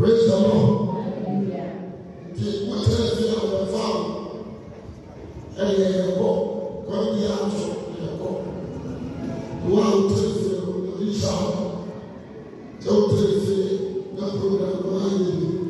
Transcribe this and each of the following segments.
Praise the Lord. Ti wotiri fi a wɔfa o, ɛyɛ ɛkɔ, wɔn bi aso ɛkɔ. Wɔn a wotiri fi o, ebi sa o. Sɛ wotiri fi na program no ayɛ.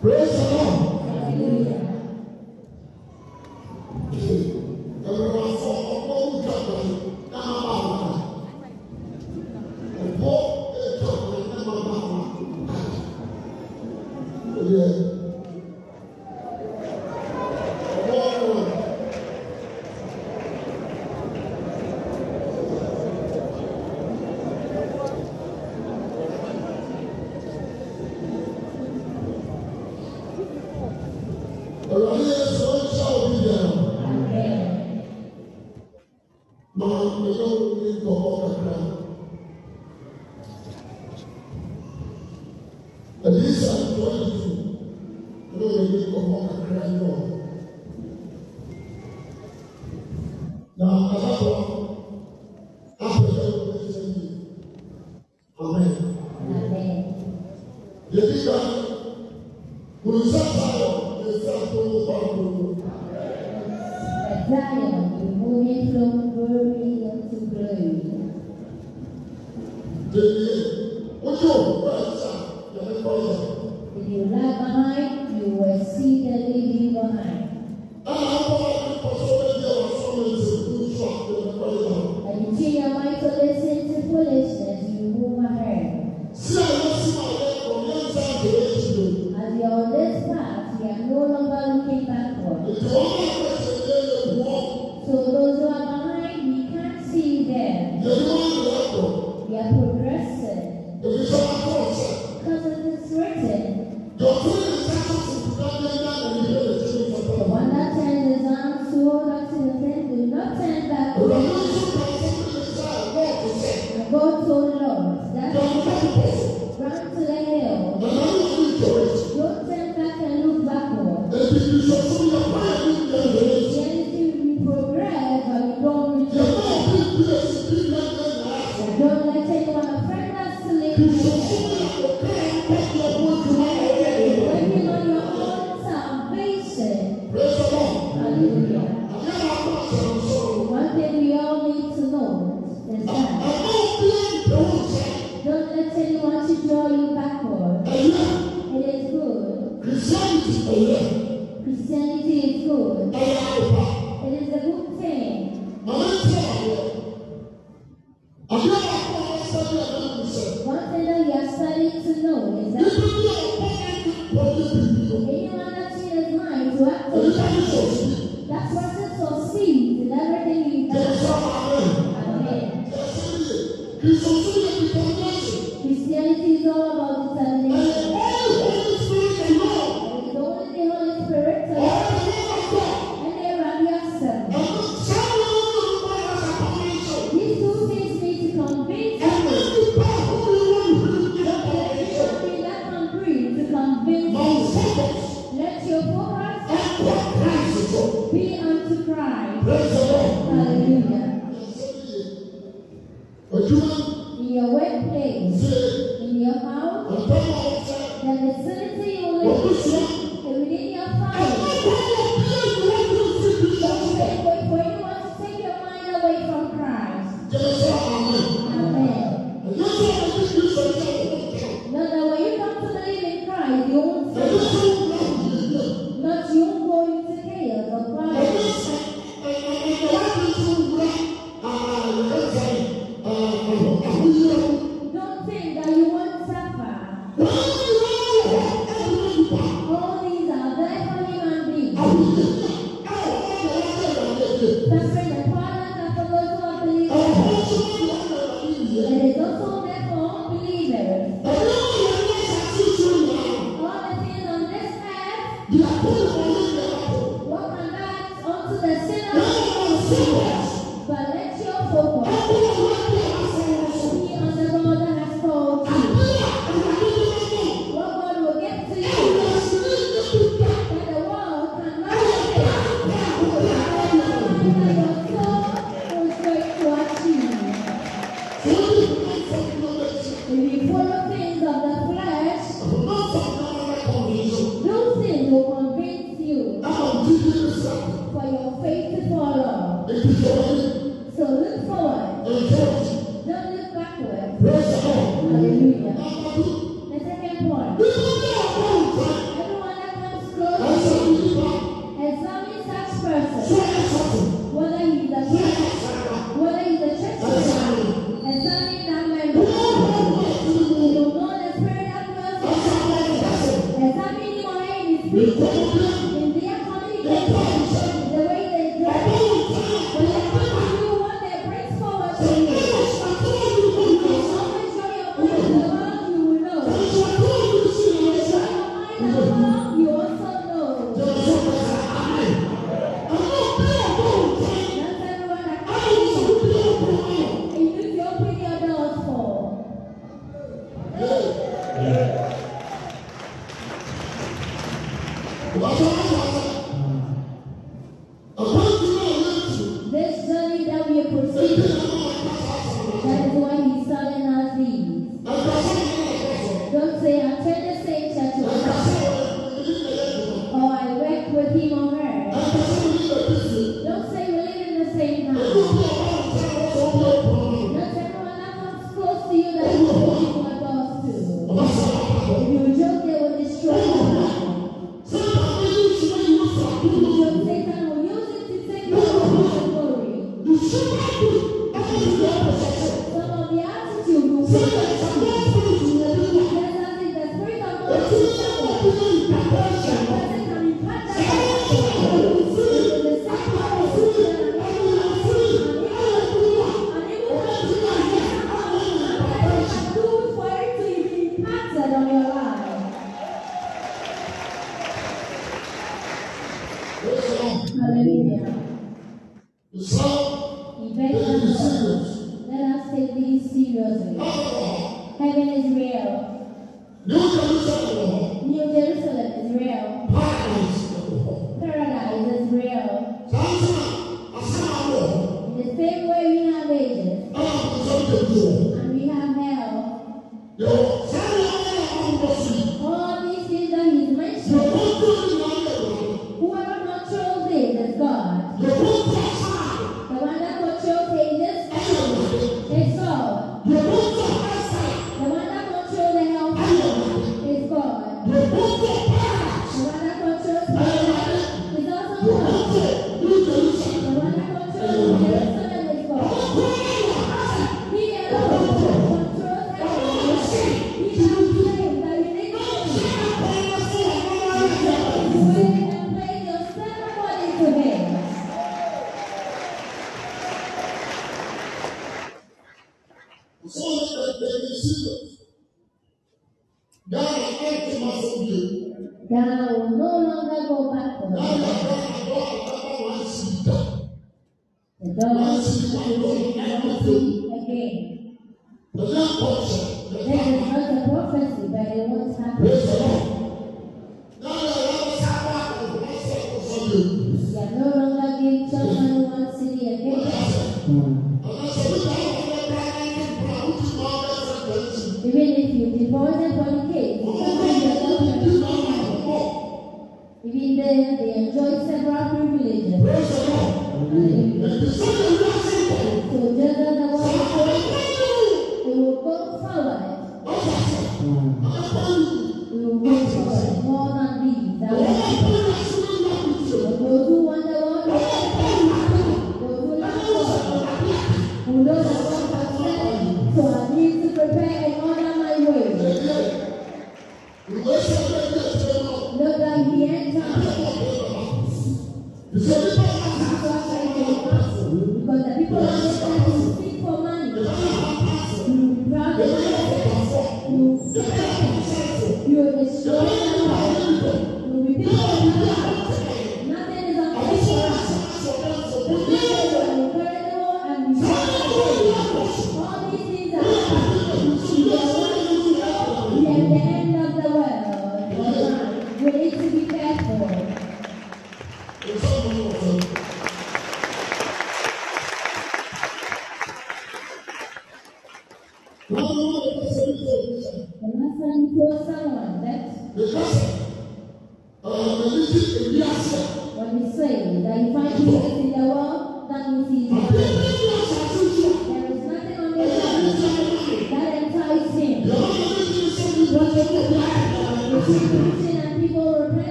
Praise Don't let it take away my to.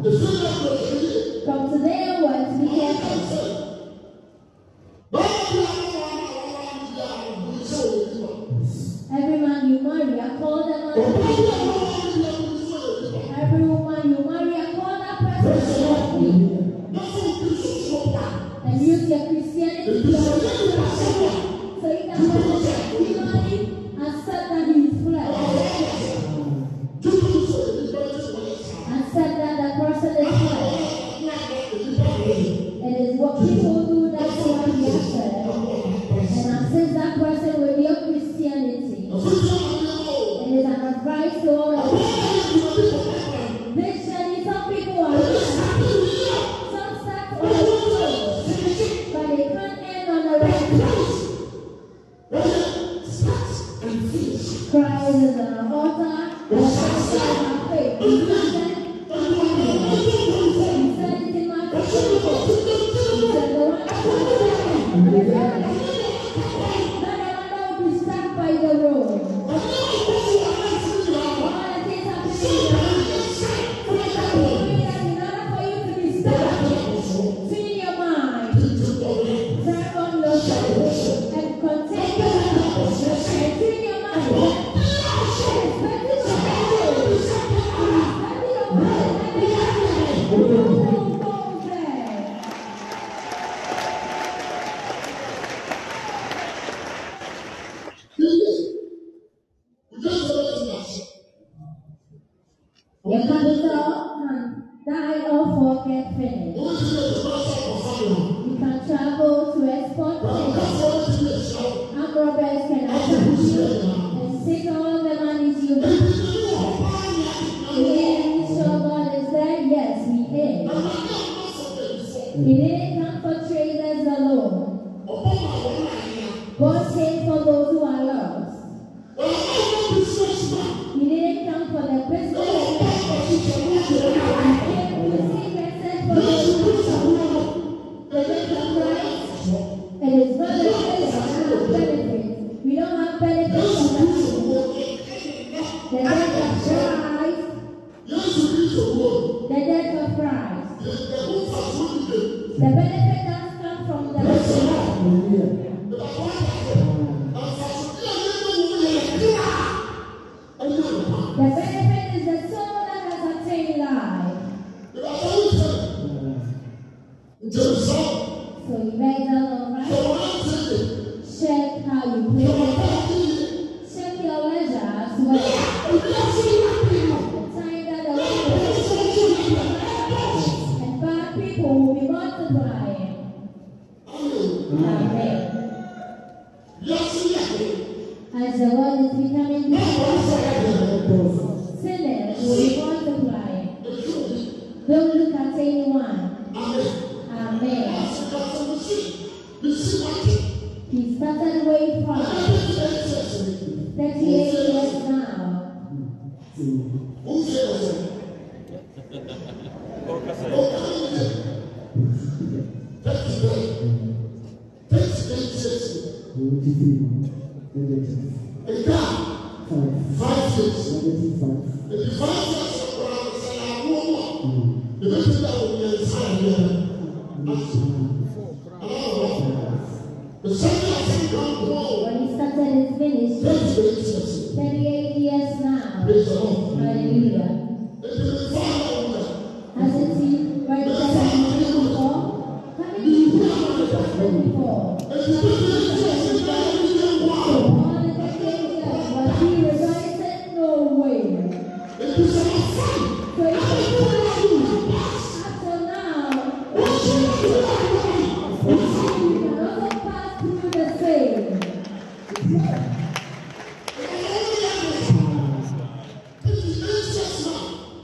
From today onwards, be careful. Every man you marry, I call them on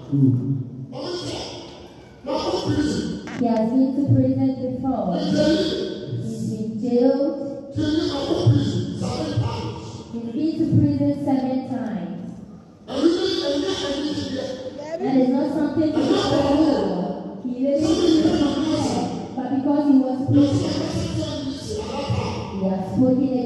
He has been to prison before. He's been jailed. He's been to prison seven times. That is not something to he stole. He didn't do it but because he was preaching, he has put spoken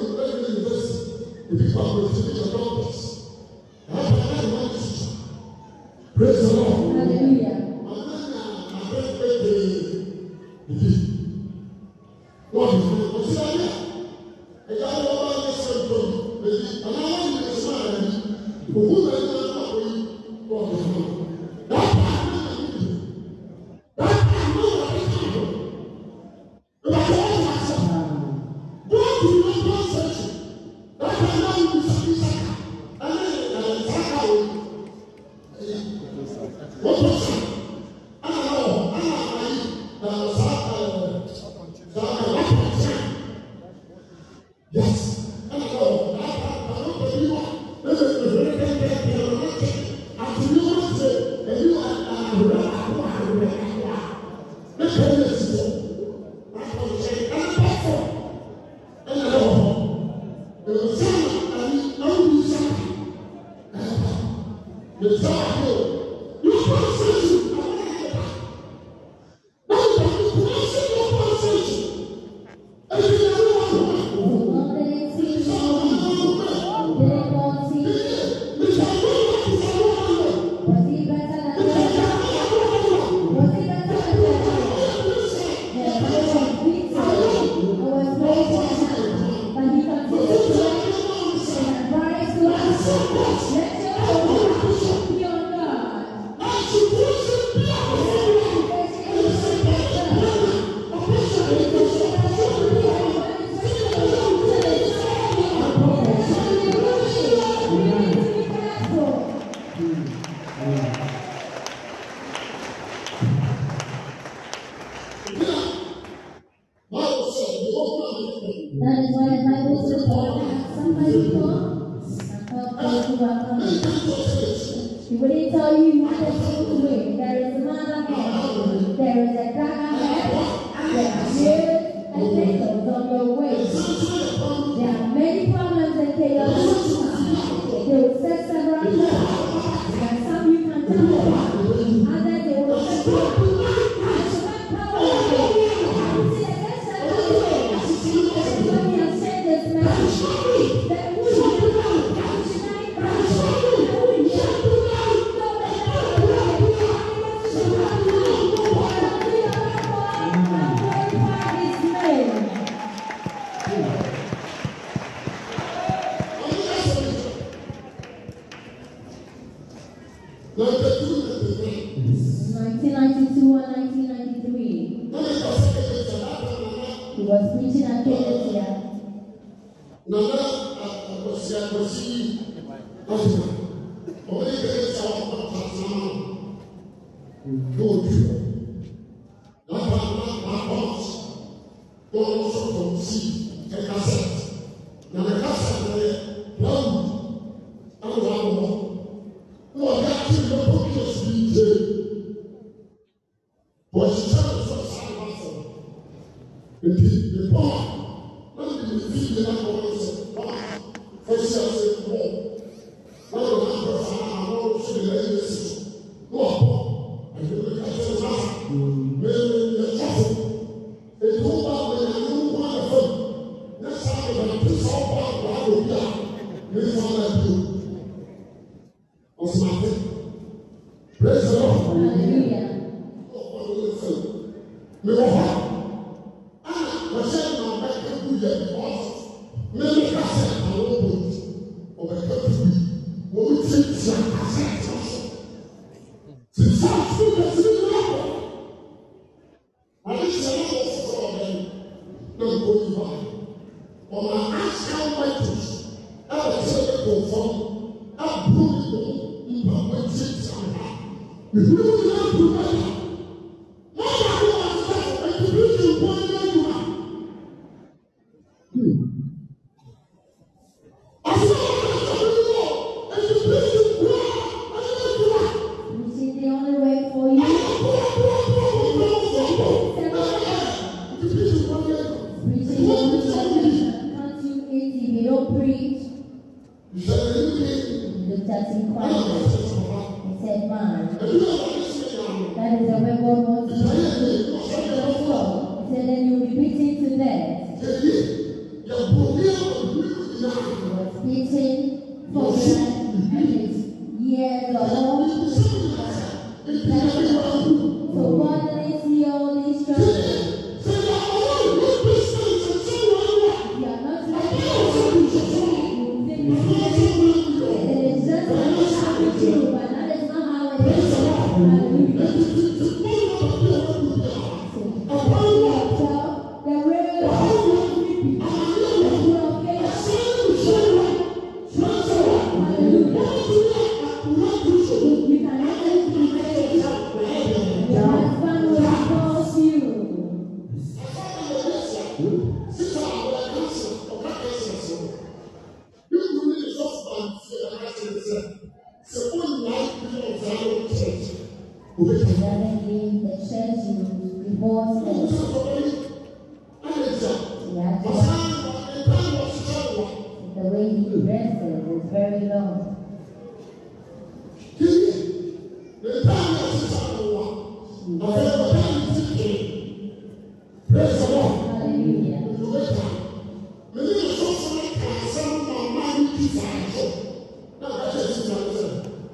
mewɔ hɔ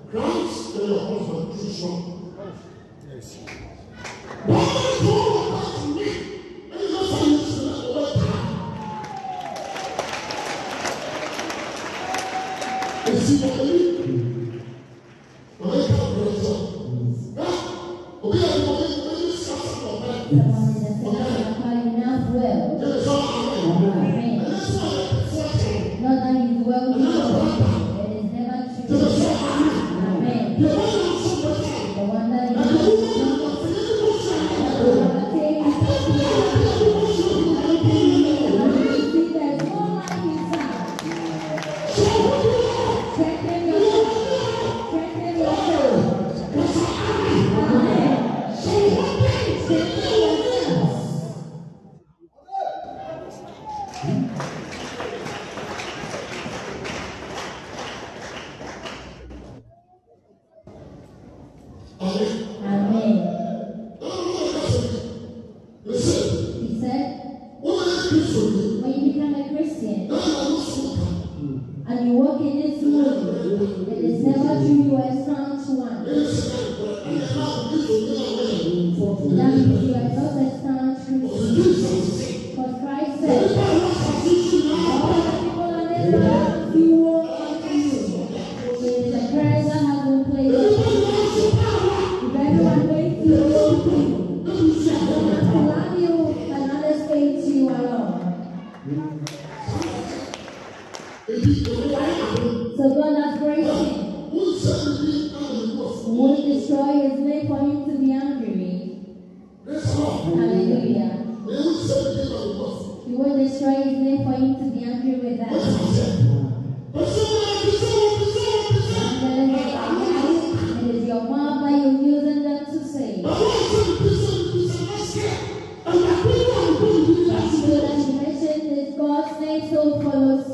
Christ and your. Gospel and Mission is God's name so follows.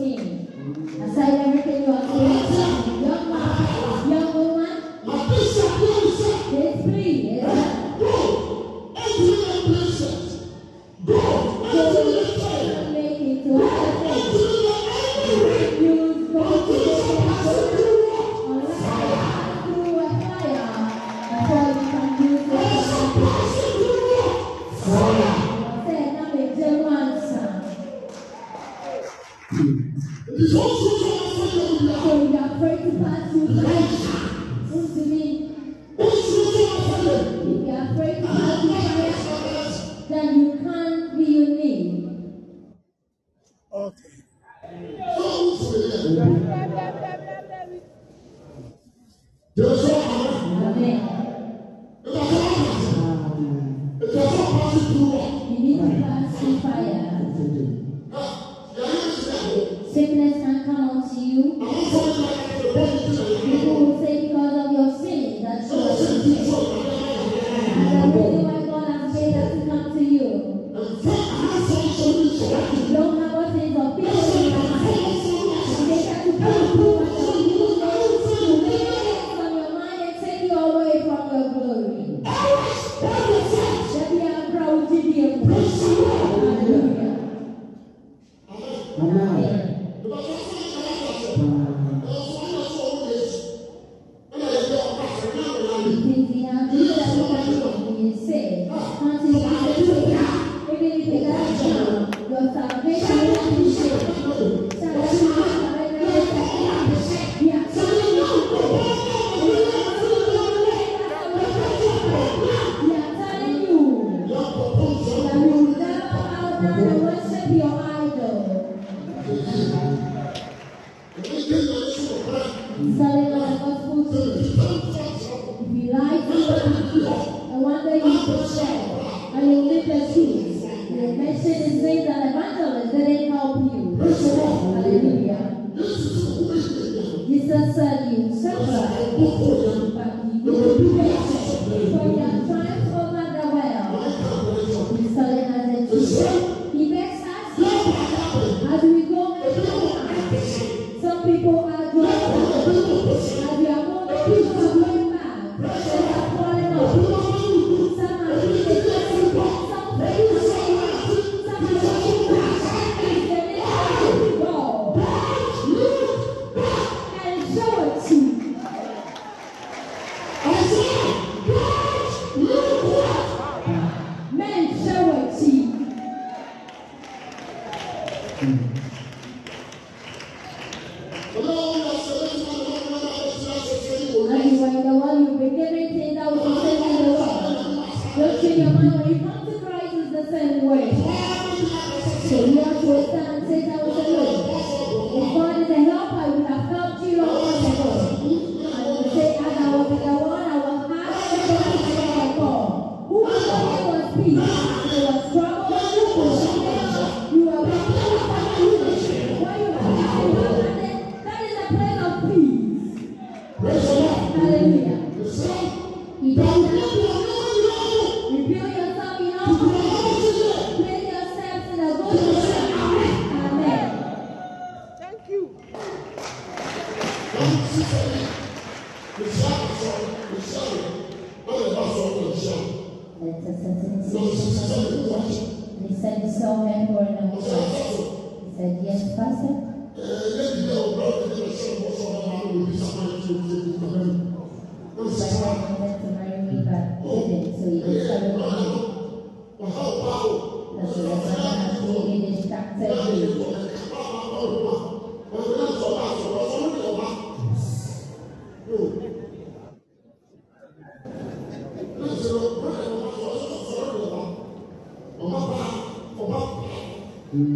Come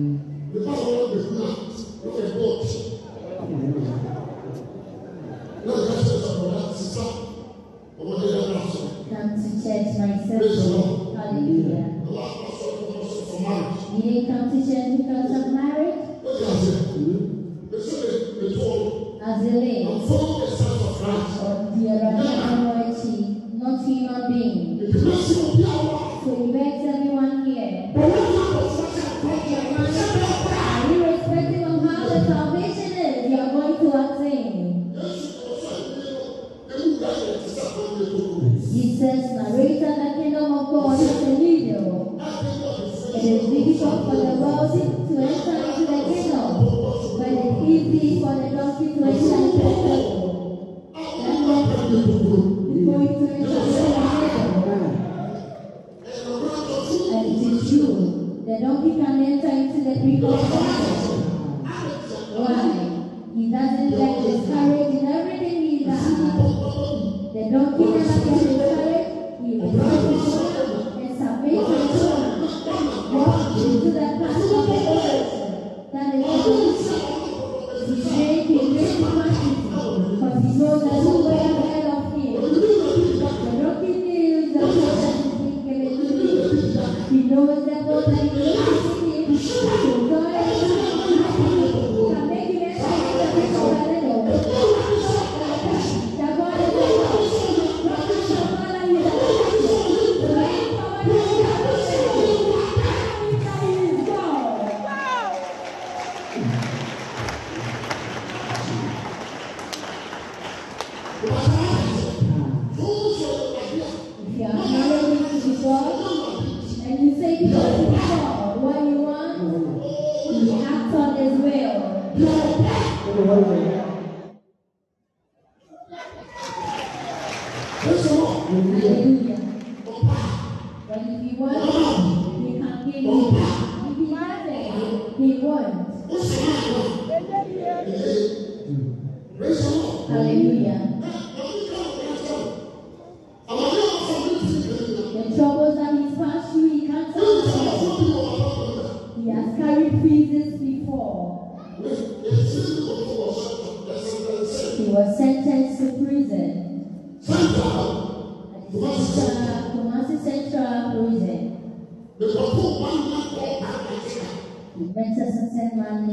to church myself. Hallelujah. You didn't come to church because of Praise the Lord. Hallelujah. He he he he. Praise the Lord. Hallelujah. Vences a ser mal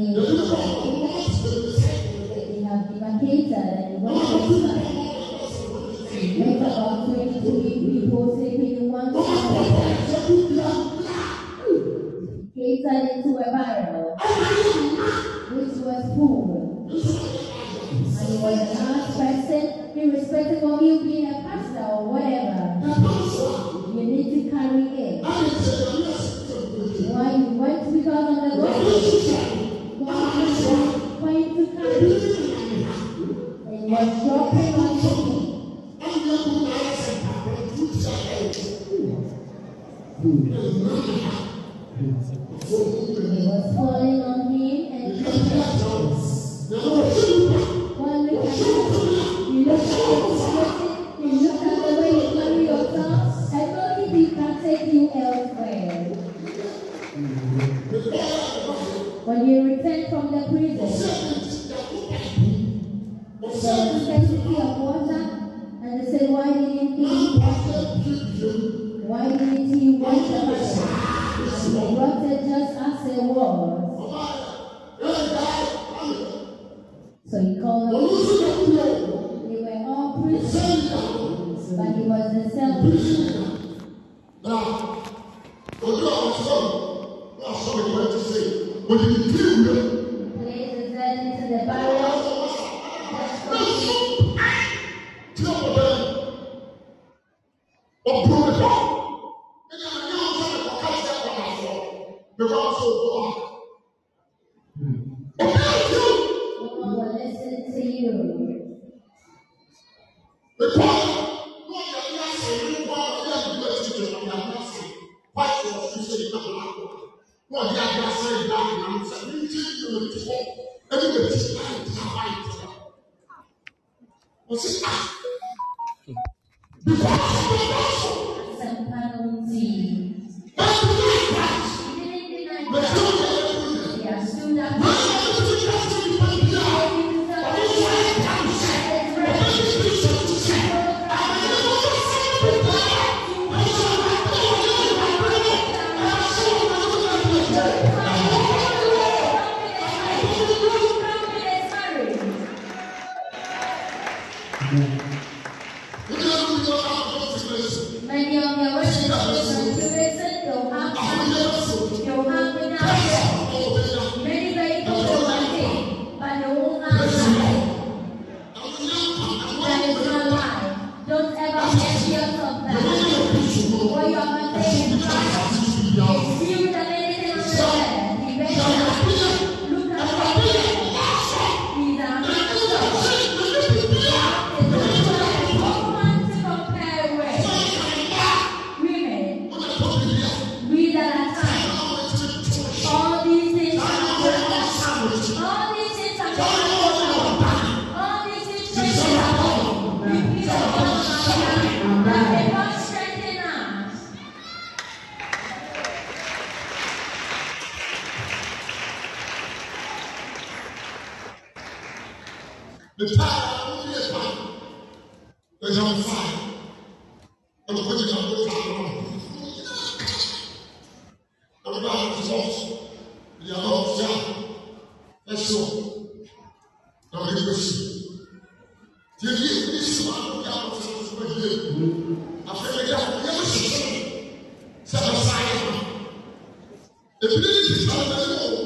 Ebi ni ti sọ ọ̀dọ́ ẹ̀wọ̀n.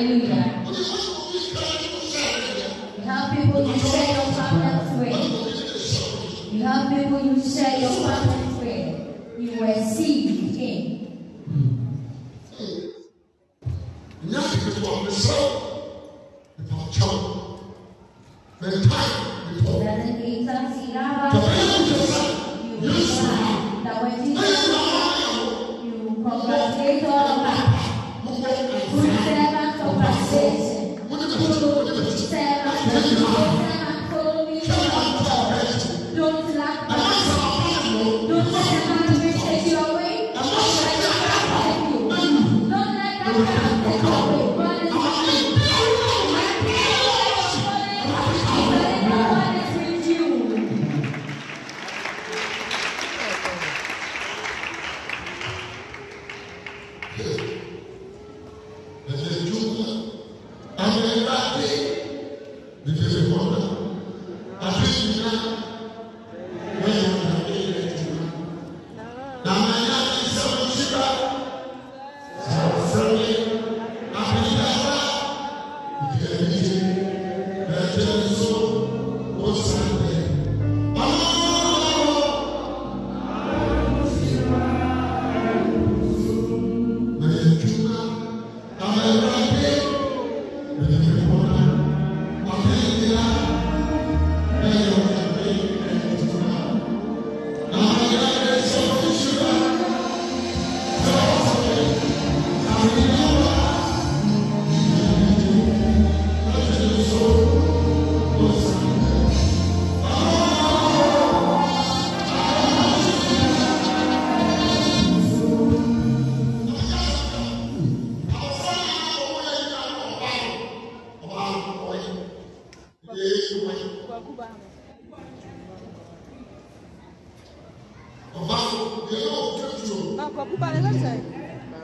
Hallelujah. You have people you share your problems with. You have people you share your problems with. You will see.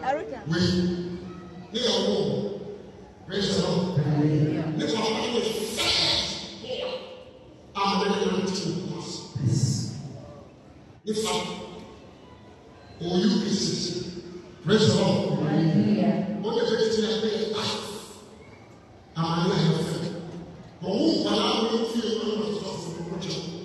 We ne yɛ ɔmo praise the lord ne kɔ ɔmo ne first born a ɔmo ne yɛrɛ ti mu pass ne fa oyu kristi praise the lord wɔn yɛ fɛ titi ɛbɛ yɛ ba amani ayɛ fɛ fi ɛmu ɛmu ɛmu ɛmu ɛmu ɛmu.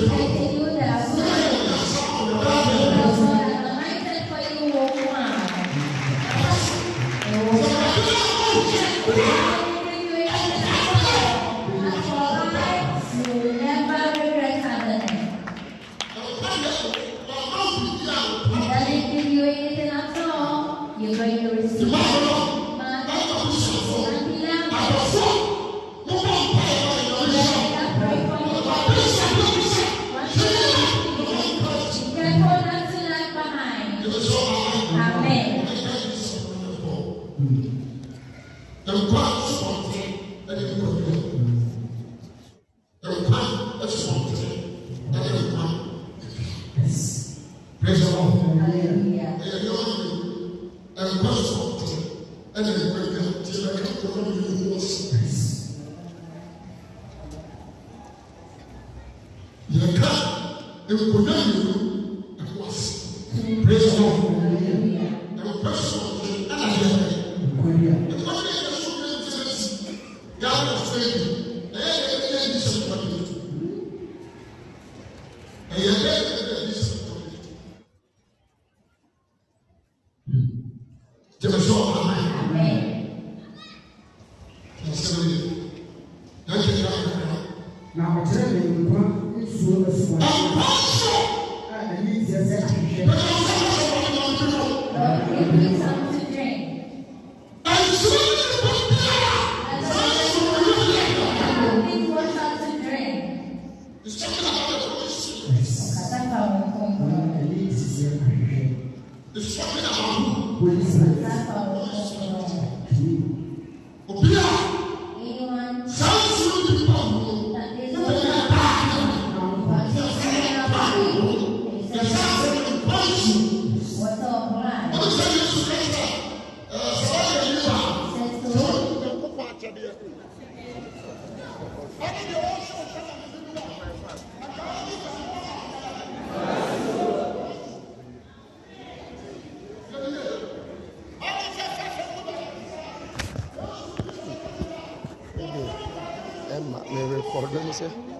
Strengthen Emma, me recuerdo, dice.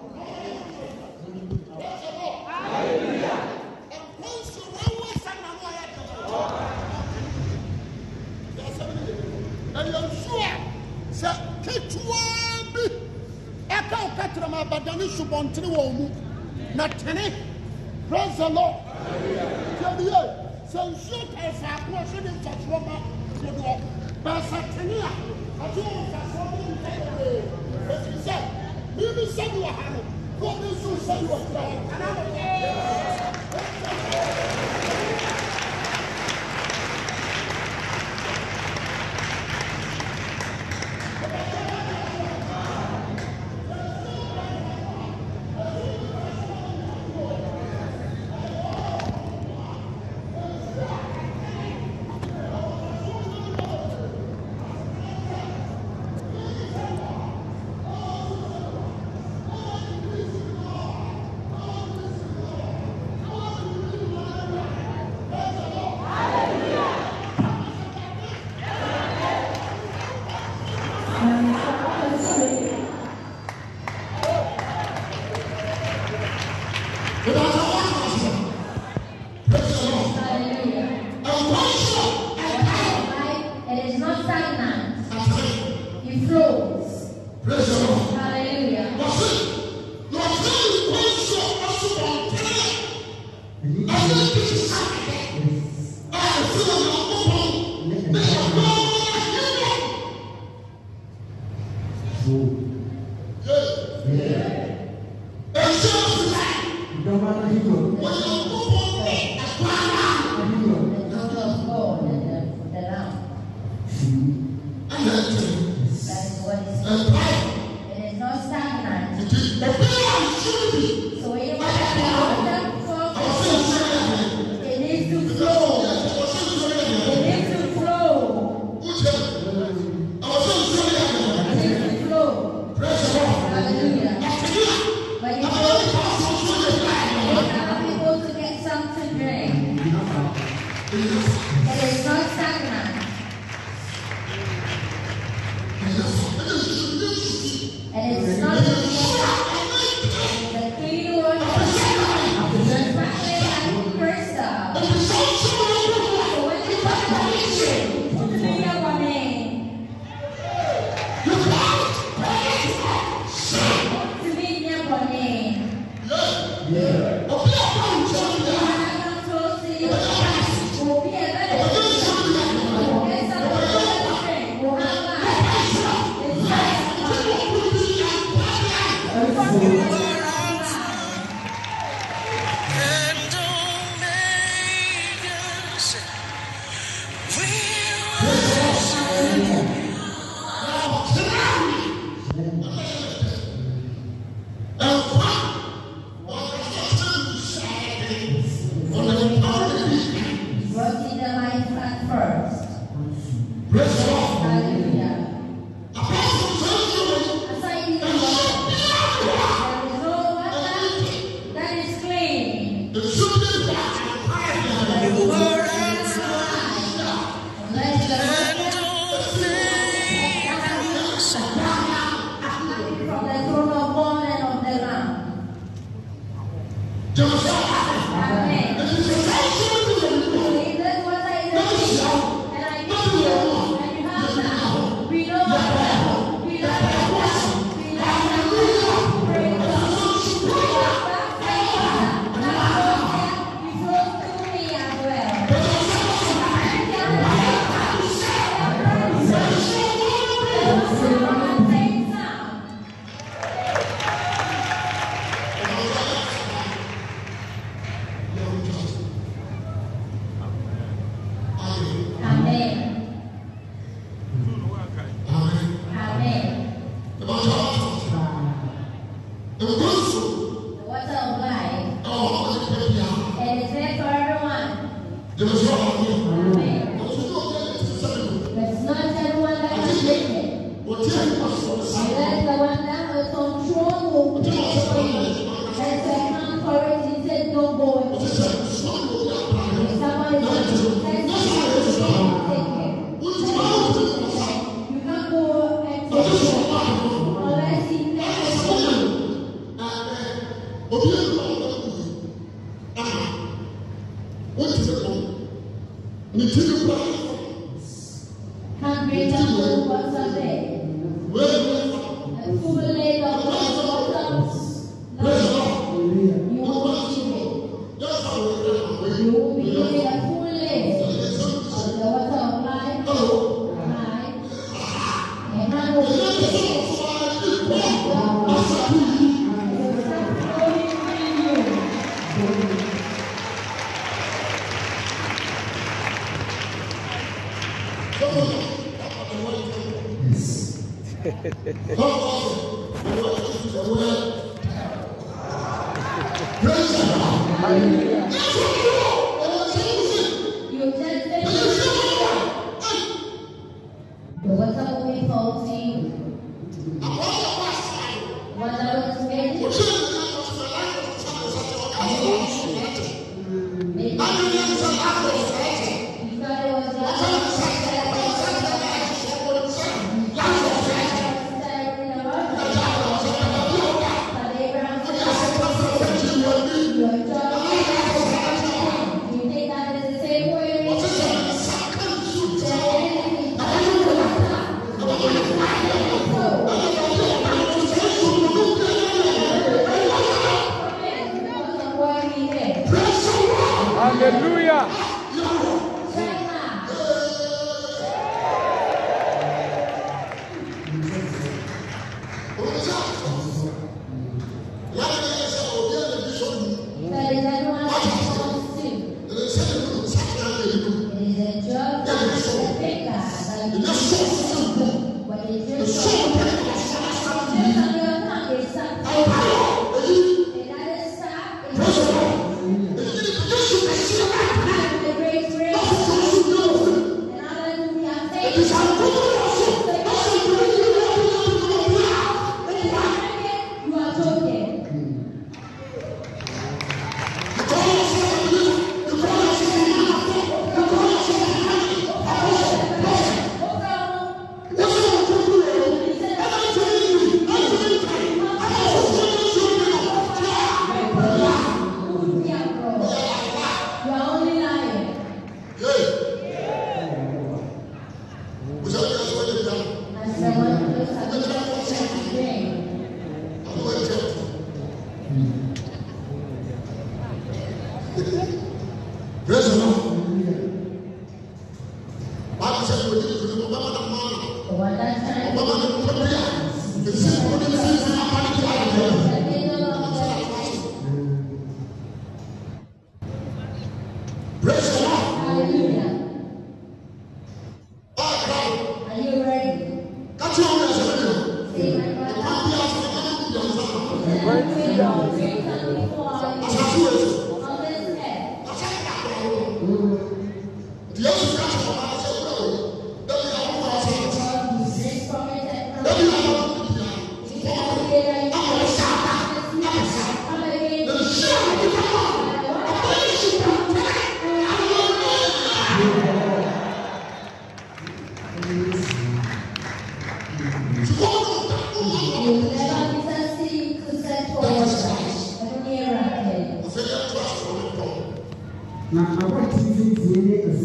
not 10. Praise the Lord. But they are children.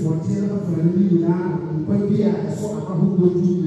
nsɛnkyerɛ afɔlɛni nyinaa nkwa bi a ɛsɔ akwahodoɔ dum